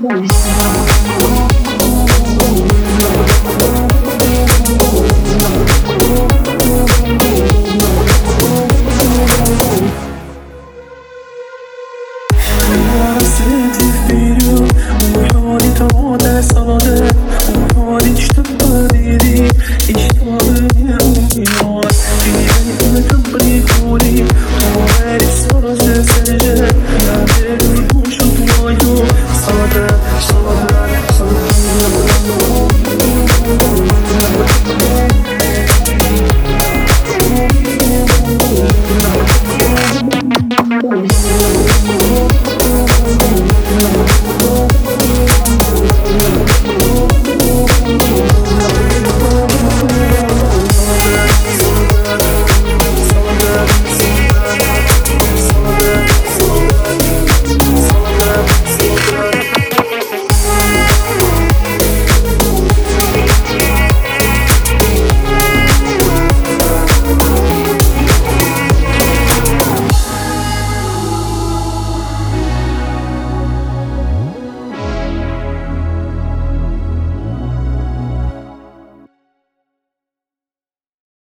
Paris.